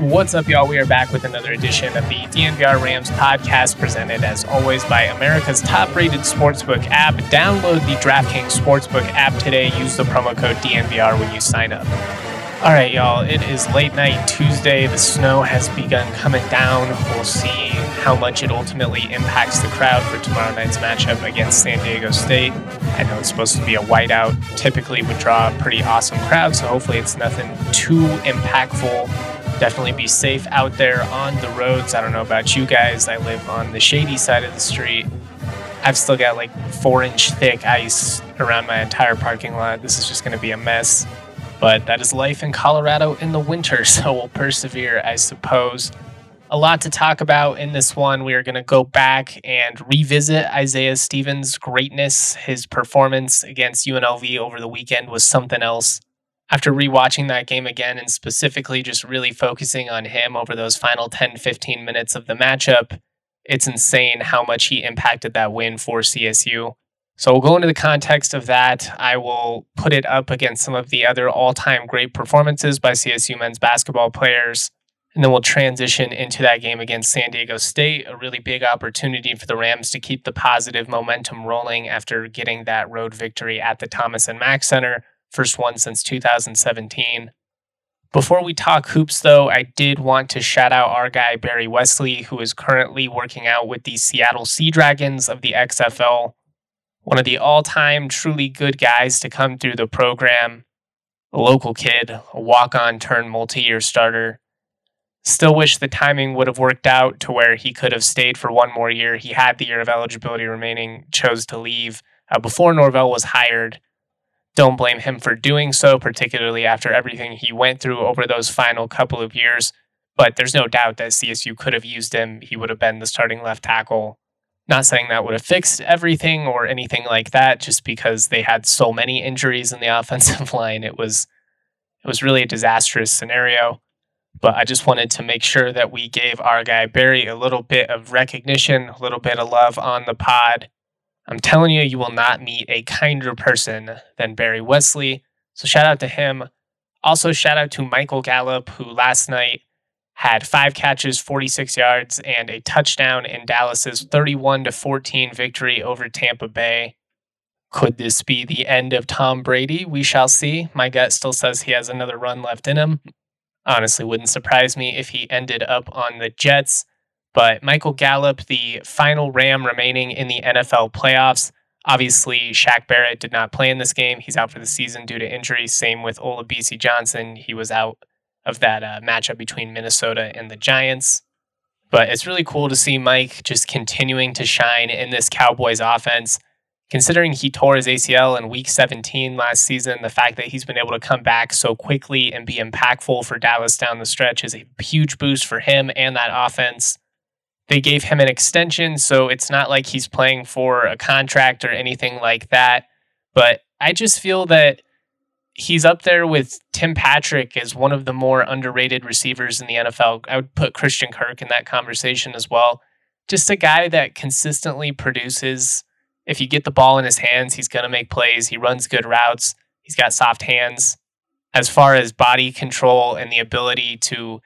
What's up, y'all? We are back with another edition of the DNVR Rams podcast, presented as always by America's top rated sportsbook app. Download the DraftKings Sportsbook app today. Use the promo code DNVR when you sign up. All right, y'all, it is late night Tuesday. The snow has begun coming down. We'll see how much it ultimately impacts the crowd for tomorrow night's matchup against San Diego State. I know it's supposed to be a whiteout, typically would draw a pretty awesome crowd, so hopefully it's nothing too impactful definitely be safe out there on the roads. I don't know about you guys. I live on the shady side of the street. I've still got like four inch thick ice around my entire parking lot. This is just going to be a mess. But that is life in Colorado in the winter, so we'll persevere, I suppose. A lot to talk about in this one. We are going to go back and revisit Isaiah Stevens' greatness. His performance against UNLV over the weekend was something else after rewatching that game again and specifically just really focusing on him over those final 10 15 minutes of the matchup, it's insane how much he impacted that win for CSU. So we'll go into the context of that. I will put it up against some of the other all time great performances by CSU men's basketball players. And then we'll transition into that game against San Diego State, a really big opportunity for the Rams to keep the positive momentum rolling after getting that road victory at the Thomas and Mack Center first one since 2017. Before we talk hoops, though, I did want to shout out our guy Barry Wesley, who is currently working out with the Seattle Sea Dragons of the XFL. One of the all time truly good guys to come through the program. A local kid, a walk on turn multi year starter. Still wish the timing would have worked out to where he could have stayed for one more year. He had the year of eligibility remaining, chose to leave uh, before Norvell was hired don't blame him for doing so, particularly after everything he went through over those final couple of years. But there's no doubt that CSU could have used him. He would have been the starting left tackle. Not saying that would have fixed everything or anything like that, just because they had so many injuries in the offensive line. It was it was really a disastrous scenario. But I just wanted to make sure that we gave our guy Barry a little bit of recognition, a little bit of love on the pod. I'm telling you, you will not meet a kinder person than Barry Wesley. So shout out to him. Also, shout out to Michael Gallup, who last night had five catches, 46 yards, and a touchdown in Dallas's 31 to 14 victory over Tampa Bay. Could this be the end of Tom Brady? We shall see. My gut still says he has another run left in him. Honestly, wouldn't surprise me if he ended up on the Jets. But Michael Gallup, the final Ram remaining in the NFL playoffs. Obviously, Shaq Barrett did not play in this game. He's out for the season due to injury. Same with Olabisi Johnson. He was out of that uh, matchup between Minnesota and the Giants. But it's really cool to see Mike just continuing to shine in this Cowboys offense. Considering he tore his ACL in week 17 last season, the fact that he's been able to come back so quickly and be impactful for Dallas down the stretch is a huge boost for him and that offense. They gave him an extension, so it's not like he's playing for a contract or anything like that. But I just feel that he's up there with Tim Patrick as one of the more underrated receivers in the NFL. I would put Christian Kirk in that conversation as well. Just a guy that consistently produces. If you get the ball in his hands, he's going to make plays. He runs good routes. He's got soft hands. As far as body control and the ability to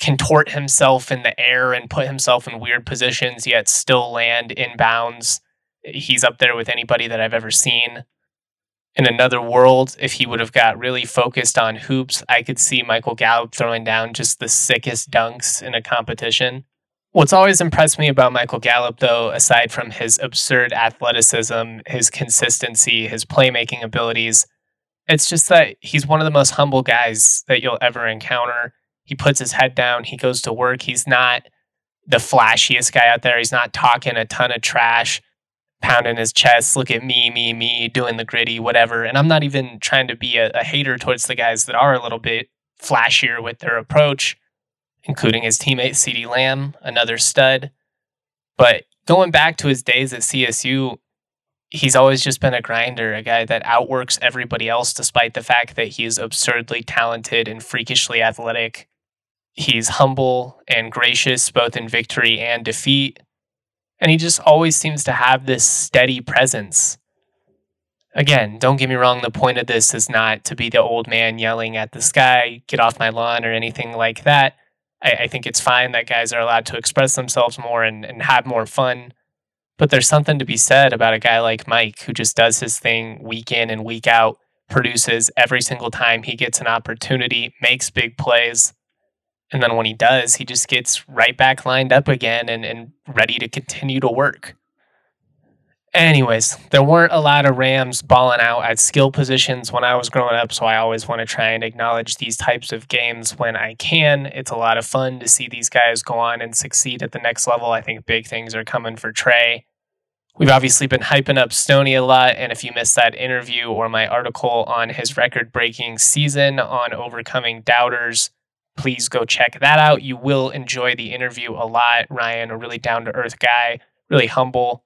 contort himself in the air and put himself in weird positions, yet still land in bounds. He's up there with anybody that I've ever seen. In another world, if he would have got really focused on hoops, I could see Michael Gallup throwing down just the sickest dunks in a competition. What's always impressed me about Michael Gallup, though, aside from his absurd athleticism, his consistency, his playmaking abilities, it's just that he's one of the most humble guys that you'll ever encounter he puts his head down, he goes to work. He's not the flashiest guy out there. He's not talking a ton of trash, pounding his chest, look at me, me, me, doing the gritty, whatever. And I'm not even trying to be a, a hater towards the guys that are a little bit flashier with their approach, including his teammate CeeDee Lamb, another stud. But going back to his days at CSU, he's always just been a grinder, a guy that outworks everybody else, despite the fact that he is absurdly talented and freakishly athletic. He's humble and gracious both in victory and defeat. And he just always seems to have this steady presence. Again, don't get me wrong, the point of this is not to be the old man yelling at the sky, get off my lawn, or anything like that. I, I think it's fine that guys are allowed to express themselves more and, and have more fun. But there's something to be said about a guy like Mike who just does his thing week in and week out, produces every single time he gets an opportunity, makes big plays. And then when he does, he just gets right back lined up again and, and ready to continue to work. Anyways, there weren't a lot of Rams balling out at skill positions when I was growing up, so I always want to try and acknowledge these types of games when I can. It's a lot of fun to see these guys go on and succeed at the next level. I think big things are coming for Trey. We've obviously been hyping up Stoney a lot, and if you missed that interview or my article on his record breaking season on overcoming doubters, please go check that out. You will enjoy the interview a lot. Ryan, a really down to earth guy, really humble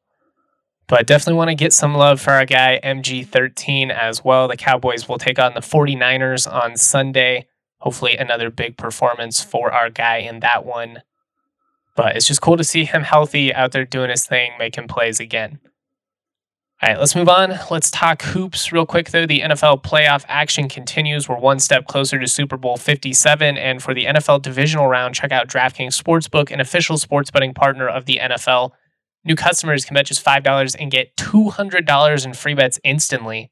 but definitely want to get some love for our guy MG13 as well. The Cowboys will take on the 49ers on Sunday. Hopefully, another big performance for our guy in that one. But it's just cool to see him healthy out there doing his thing, making plays again. All right, let's move on. Let's talk hoops real quick, though. The NFL playoff action continues. We're one step closer to Super Bowl 57. And for the NFL divisional round, check out DraftKings Sportsbook, an official sports betting partner of the NFL. New customers can bet just $5 and get $200 in free bets instantly.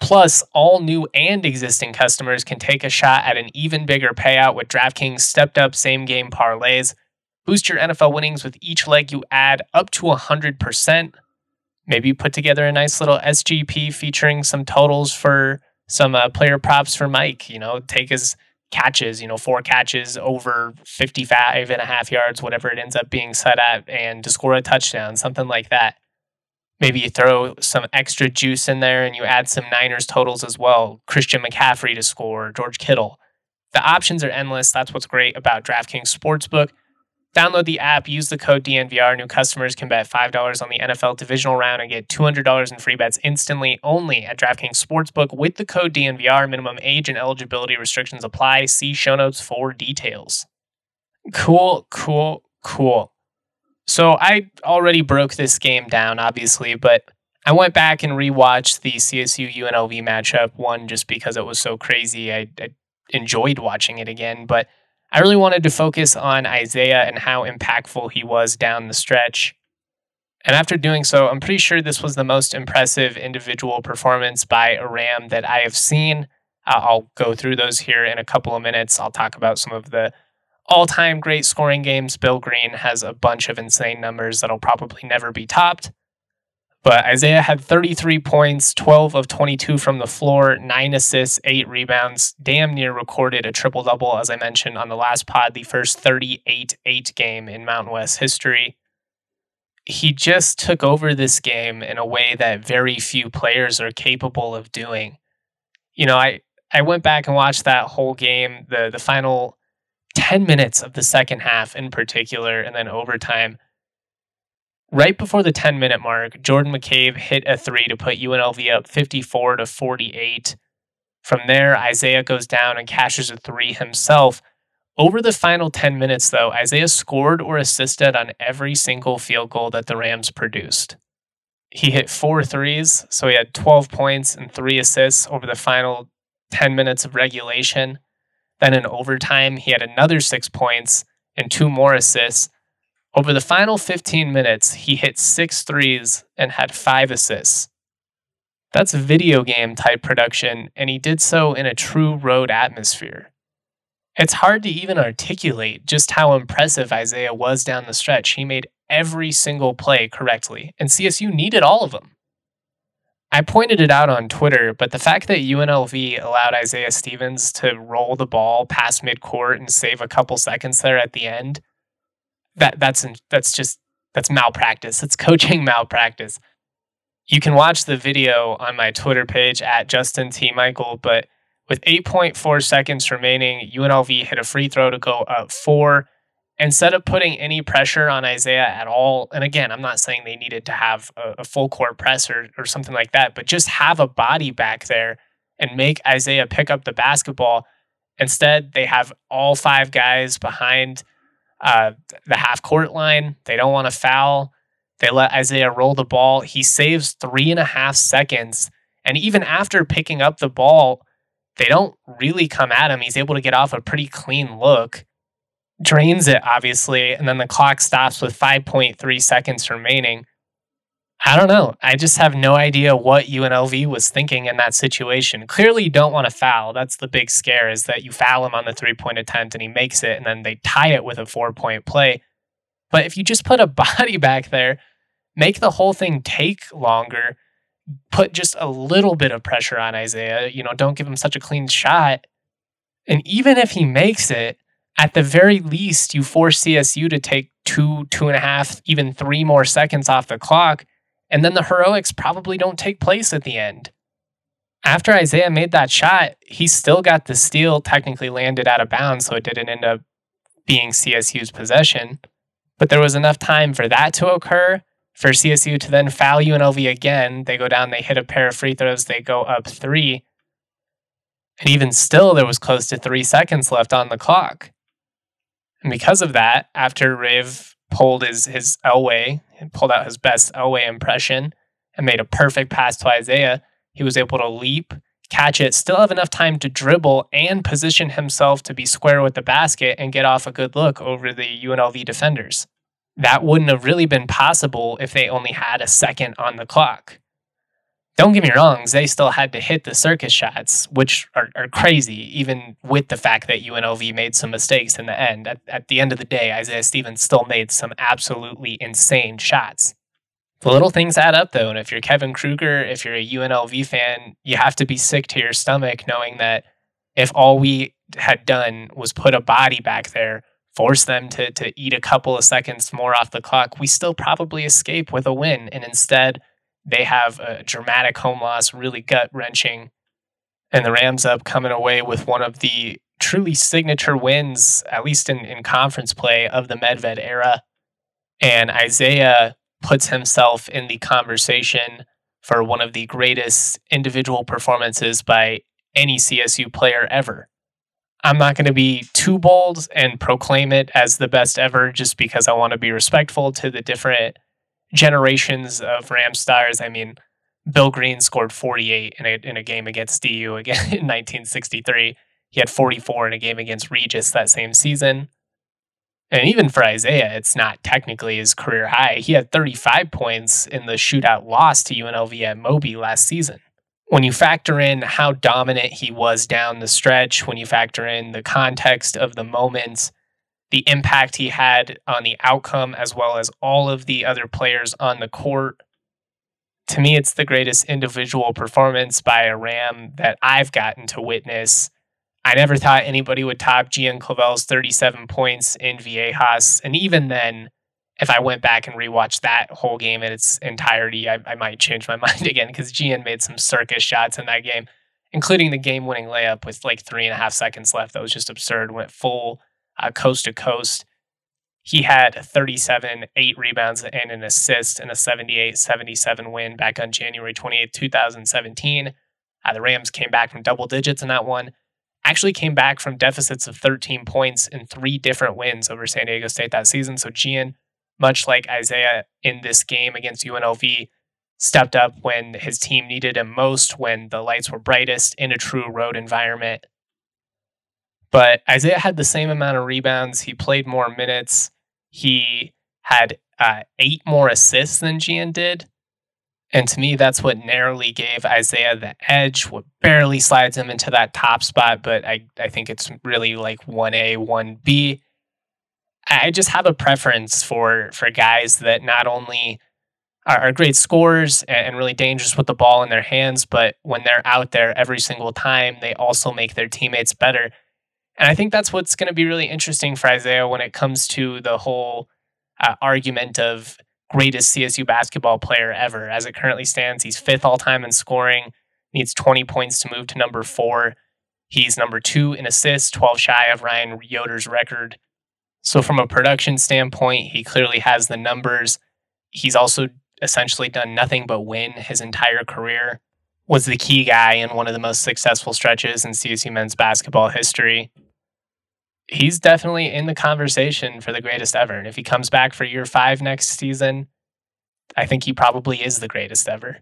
Plus, all new and existing customers can take a shot at an even bigger payout with DraftKings stepped up same game parlays. Boost your NFL winnings with each leg you add up to 100%. Maybe put together a nice little SGP featuring some totals for some uh, player props for Mike. You know, take his catches, you know, four catches over 55 and a half yards, whatever it ends up being set at, and to score a touchdown, something like that. Maybe you throw some extra juice in there and you add some Niners totals as well. Christian McCaffrey to score, George Kittle. The options are endless. That's what's great about DraftKings Sportsbook. Download the app, use the code DNVR. New customers can bet $5 on the NFL divisional round and get $200 in free bets instantly only at DraftKings Sportsbook with the code DNVR. Minimum age and eligibility restrictions apply. See show notes for details. Cool, cool, cool. So I already broke this game down, obviously, but I went back and rewatched the CSU UNLV matchup, one just because it was so crazy. I, I enjoyed watching it again, but I really wanted to focus on Isaiah and how impactful he was down the stretch. And after doing so, I'm pretty sure this was the most impressive individual performance by a Ram that I have seen. Uh, I'll go through those here in a couple of minutes. I'll talk about some of the all time great scoring games. Bill Green has a bunch of insane numbers that'll probably never be topped. But Isaiah had 33 points, 12 of 22 from the floor, nine assists, eight rebounds, damn near recorded a triple double, as I mentioned on the last pod, the first 38 8 game in Mountain West history. He just took over this game in a way that very few players are capable of doing. You know, I, I went back and watched that whole game, the, the final 10 minutes of the second half in particular, and then overtime Right before the 10 minute mark, Jordan McCabe hit a three to put UNLV up 54 to 48. From there, Isaiah goes down and cashes a three himself. Over the final 10 minutes, though, Isaiah scored or assisted on every single field goal that the Rams produced. He hit four threes, so he had 12 points and three assists over the final 10 minutes of regulation. Then in overtime, he had another six points and two more assists over the final 15 minutes, he hit six threes and had five assists. That's video game type production, and he did so in a true road atmosphere. It's hard to even articulate just how impressive Isaiah was down the stretch. He made every single play correctly, and CSU needed all of them. I pointed it out on Twitter, but the fact that UNLV allowed Isaiah Stevens to roll the ball past midcourt and save a couple seconds there at the end that that's that's just that's malpractice. It's coaching malpractice. You can watch the video on my Twitter page at Justin T. Michael, but with 8.4 seconds remaining, UNLV hit a free throw to go up four. Instead of putting any pressure on Isaiah at all, and again, I'm not saying they needed to have a, a full court press or, or something like that, but just have a body back there and make Isaiah pick up the basketball. Instead, they have all five guys behind uh, the half court line. They don't want to foul. They let Isaiah roll the ball. He saves three and a half seconds. And even after picking up the ball, they don't really come at him. He's able to get off a pretty clean look. drains it, obviously, and then the clock stops with 5.3 seconds remaining. I don't know. I just have no idea what UNLV was thinking in that situation. Clearly, you don't want to foul. That's the big scare is that you foul him on the three point attempt and he makes it, and then they tie it with a four point play. But if you just put a body back there, make the whole thing take longer, put just a little bit of pressure on Isaiah, you know, don't give him such a clean shot. And even if he makes it, at the very least, you force CSU to take two, two and a half, even three more seconds off the clock. And then the heroics probably don't take place at the end. After Isaiah made that shot, he still got the steal technically landed out of bounds, so it didn't end up being CSU's possession. But there was enough time for that to occur, for CSU to then foul UNLV again. They go down, they hit a pair of free throws, they go up three. And even still, there was close to three seconds left on the clock. And because of that, after Riv pulled his, his Elway and pulled out his best Elway impression and made a perfect pass to Isaiah, he was able to leap, catch it, still have enough time to dribble and position himself to be square with the basket and get off a good look over the UNLV defenders. That wouldn't have really been possible if they only had a second on the clock. Don't get me wrong, they still had to hit the circus shots, which are, are crazy, even with the fact that UNLV made some mistakes in the end. At, at the end of the day, Isaiah Stevens still made some absolutely insane shots. The little things add up, though, and if you're Kevin Kruger, if you're a UNLV fan, you have to be sick to your stomach knowing that if all we had done was put a body back there, force them to, to eat a couple of seconds more off the clock, we still probably escape with a win. And instead, they have a dramatic home loss, really gut wrenching. And the Rams up coming away with one of the truly signature wins, at least in, in conference play of the Medved era. And Isaiah puts himself in the conversation for one of the greatest individual performances by any CSU player ever. I'm not going to be too bold and proclaim it as the best ever just because I want to be respectful to the different generations of Ram stars. I mean, Bill Green scored 48 in a, in a game against DU again in 1963. He had 44 in a game against Regis that same season. And even for Isaiah, it's not technically his career high. He had 35 points in the shootout loss to UNLV at Moby last season. When you factor in how dominant he was down the stretch, when you factor in the context of the moments, the impact he had on the outcome as well as all of the other players on the court. To me, it's the greatest individual performance by a Ram that I've gotten to witness. I never thought anybody would top Gian Clavel's 37 points in Viejas. And even then, if I went back and rewatched that whole game in its entirety, I, I might change my mind again because Gian made some circus shots in that game, including the game winning layup with like three and a half seconds left. That was just absurd. Went full uh, coast to coast. He had 37, eight rebounds, and an assist in a 78 77 win back on January 28, 2017. Uh, the Rams came back from double digits in that one. Actually, came back from deficits of 13 points in three different wins over San Diego State that season. So, Gian, much like Isaiah in this game against UNLV, stepped up when his team needed him most, when the lights were brightest in a true road environment. But Isaiah had the same amount of rebounds. He played more minutes. He had uh, eight more assists than Gian did. And to me, that's what narrowly gave Isaiah the edge, what barely slides him into that top spot. But I, I think it's really like 1A, 1B. I just have a preference for for guys that not only are, are great scorers and, and really dangerous with the ball in their hands, but when they're out there every single time, they also make their teammates better. And I think that's what's going to be really interesting for Isaiah when it comes to the whole uh, argument of greatest CSU basketball player ever. As it currently stands, he's fifth all time in scoring, needs 20 points to move to number four. He's number two in assists, 12 shy of Ryan Yoder's record. So, from a production standpoint, he clearly has the numbers. He's also essentially done nothing but win his entire career. Was the key guy in one of the most successful stretches in CSU men's basketball history he's definitely in the conversation for the greatest ever. And if he comes back for year five next season, I think he probably is the greatest ever.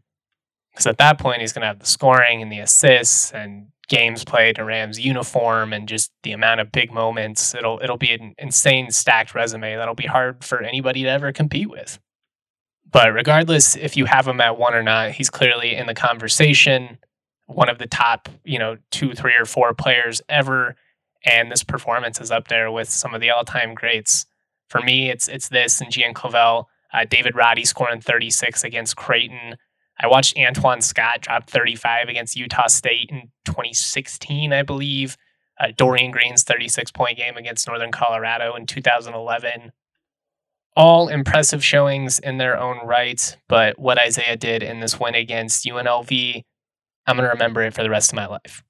Because at that point, he's going to have the scoring and the assists and games played in Rams uniform and just the amount of big moments. It'll it'll be an insane stacked resume that'll be hard for anybody to ever compete with. But regardless if you have him at one or not, he's clearly in the conversation, one of the top, you know, two, three, or four players ever. And this performance is up there with some of the all-time greats. For me, it's it's this and Gian Clavel, uh, David Roddy scoring 36 against Creighton. I watched Antwan Scott drop 35 against Utah State in 2016, I believe. Uh, Dorian Green's 36 point game against Northern Colorado in 2011 all impressive showings in their own right. But what Isaiah did in this win against UNLV, I'm going to remember it for the rest of my life.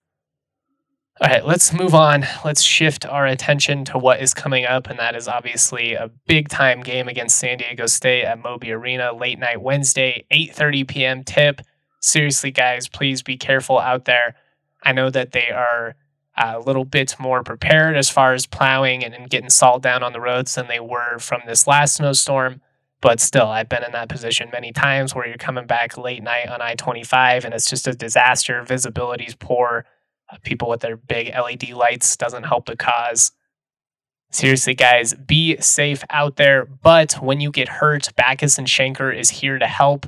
All right, let's move on. Let's shift our attention to what is coming up, and that is obviously a big time game against San Diego State at Moby Arena, late night Wednesday, 8:30 p.m. tip. Seriously, guys, please be careful out there. I know that they are a little bit more prepared as far as plowing and, and getting salt down on the roads than they were from this last snowstorm. But still, I've been in that position many times where you're coming back late night on I 25 and it's just a disaster. Visibility's poor. People with their big LED lights doesn't help the cause. Seriously, guys, be safe out there. But when you get hurt, Bachus and Schanker is here to help.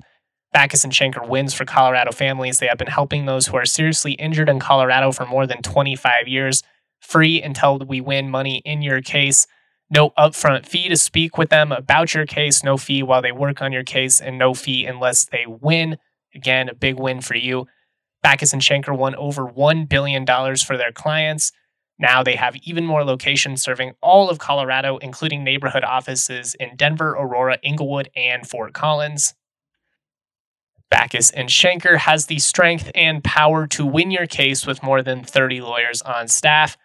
Bachus and Schanker wins for Colorado families. They have been helping those who are seriously injured in Colorado for more than 25 years. Free until we win money in your case. No upfront fee to speak with them about your case. No fee while they work on your case, and no fee unless they win. Again, a big win for you. Bachus and Schanker won over $1 billion for their clients. Now they have even more locations serving all of Colorado, including neighborhood offices in Denver, Aurora, Englewood, and Fort Collins. Bachus and Schanker has the strength and power to win your case with more than 30 lawyers on staff.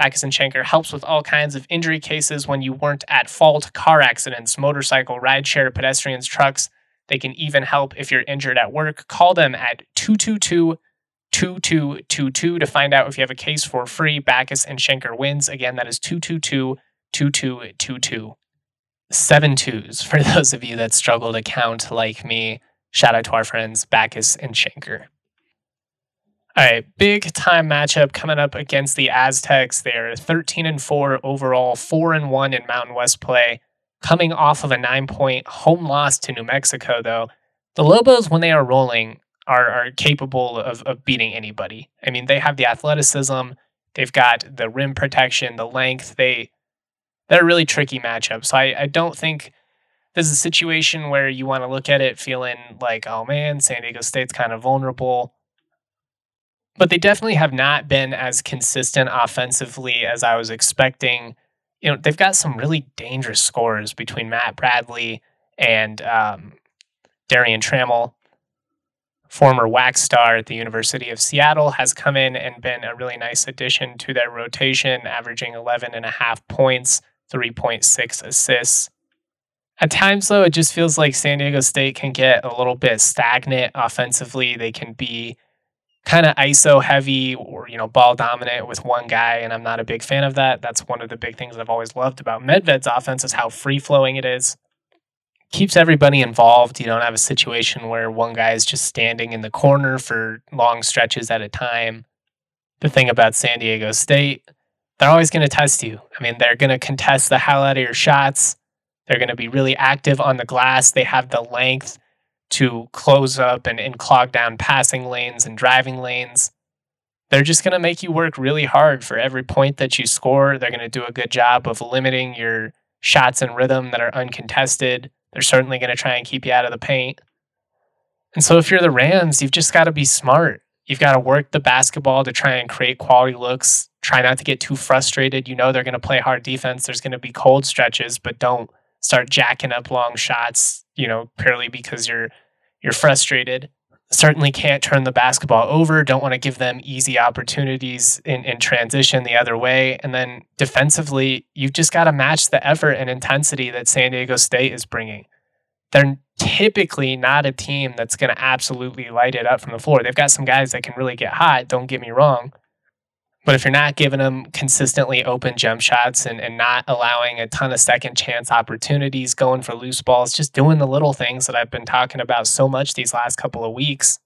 Bachus and Schanker helps with all kinds of injury cases when you weren't at fault car accidents, motorcycle, rideshare, pedestrians, trucks. They can even help if you're injured at work. Call them at 222 2222 to find out if you have a case for free. Bachus and Schanker wins. Again, that is 222 2222. Seven twos for those of you that struggle to count like me. Shout out to our friends Bachus and Schanker. All right, big time matchup coming up against the Aztecs. They're 13 and 4 overall, 4 and 1 in Mountain West play. Coming off of a nine point home loss to New Mexico, though, the Lobos, when they are rolling, are, are capable of, of beating anybody. I mean, they have the athleticism, they've got the rim protection, the length. They they're a really tricky matchup. So I, I don't think this is a situation where you want to look at it feeling like, oh man, San Diego State's kind of vulnerable. But they definitely have not been as consistent offensively as I was expecting. You know, they've got some really dangerous scores between Matt Bradley and um, Darrion Trammell. Former WAC star at the University of Seattle has come in and been a really nice addition to their rotation, averaging 11 and a half points, 3.6 assists. At times, though, it just feels like San Diego State can get a little bit stagnant offensively. They can be kind of ISO heavy or, you know, ball dominant with one guy. And I'm not a big fan of that. That's one of the big things I've always loved about Medved's offense is how free flowing it is. Keeps everybody involved. You don't have a situation where one guy is just standing in the corner for long stretches at a time. The thing about San Diego State, they're always going to test you. I mean, they're going to contest the hell out of your shots. They're going to be really active on the glass. They have the length to close up and, and clog down passing lanes and driving lanes. They're just going to make you work really hard for every point that you score. They're going to do a good job of limiting your shots and rhythm that are uncontested. They're certainly going to try and keep you out of the paint. And so if you're the Rams, you've just got to be smart. You've got to work the basketball to try and create quality looks. Try not to get too frustrated. You know they're going to play hard defense. There's going to be cold stretches, but don't start jacking up long shots, you know, purely because you're you're frustrated. Certainly can't turn the basketball over. Don't want to give them easy opportunities in, in transition the other way. And then defensively, you've just got to match the effort and intensity that San Diego State is bringing. They're typically not a team that's going to absolutely light it up from the floor. They've got some guys that can really get hot, don't get me wrong. But if you're not giving them consistently open jump shots and, and not allowing a ton of second chance opportunities, going for loose balls, just doing the little things that I've been talking about so much these last couple of weeks,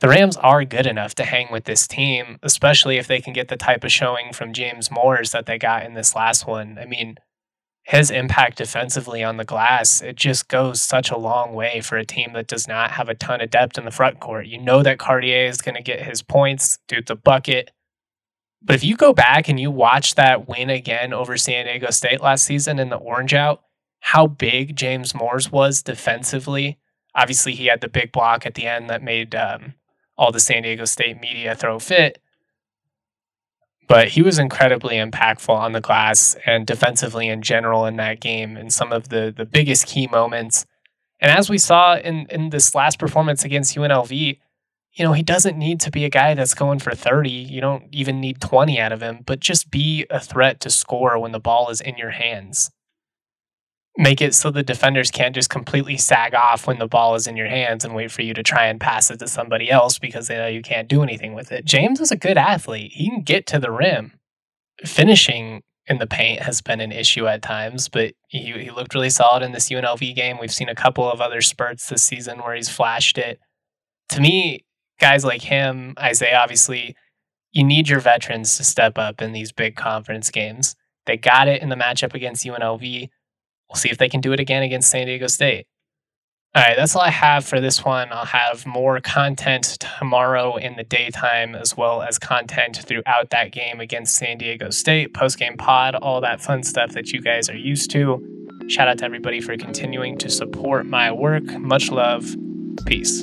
the Rams are good enough to hang with this team, especially if they can get the type of showing from James Moors that they got in this last one. I mean, his impact defensively on the glass, it just goes such a long way for a team that does not have a ton of depth in the front court. You know that Cartier is going to get his points, dude's the bucket. But if you go back and you watch that win again over San Diego State last season in the orange out, how big James Moors was defensively. Obviously, he had the big block at the end that made um, all the San Diego State media throw fit. But he was incredibly impactful on the glass and defensively in general in that game in some of the the biggest key moments. And as we saw in, in this last performance against UNLV, you know, he doesn't need to be a guy that's going for 30. You don't even need 20 out of him, but just be a threat to score when the ball is in your hands make it so the defenders can't just completely sag off when the ball is in your hands and wait for you to try and pass it to somebody else because they know you can't do anything with it. James is a good athlete. He can get to the rim. Finishing in the paint has been an issue at times, but he, he looked really solid in this UNLV game. We've seen a couple of other spurts this season where he's flashed it. To me, guys like him, Isaiah, obviously, you need your veterans to step up in these big conference games. They got it in the matchup against UNLV We'll see if they can do it again against San Diego State. All right, that's all I have for this one. I'll have more content tomorrow in the daytime, as well as content throughout that game against San Diego State, post game pod, all that fun stuff that you guys are used to. Shout out to everybody for continuing to support my work. Much love. Peace.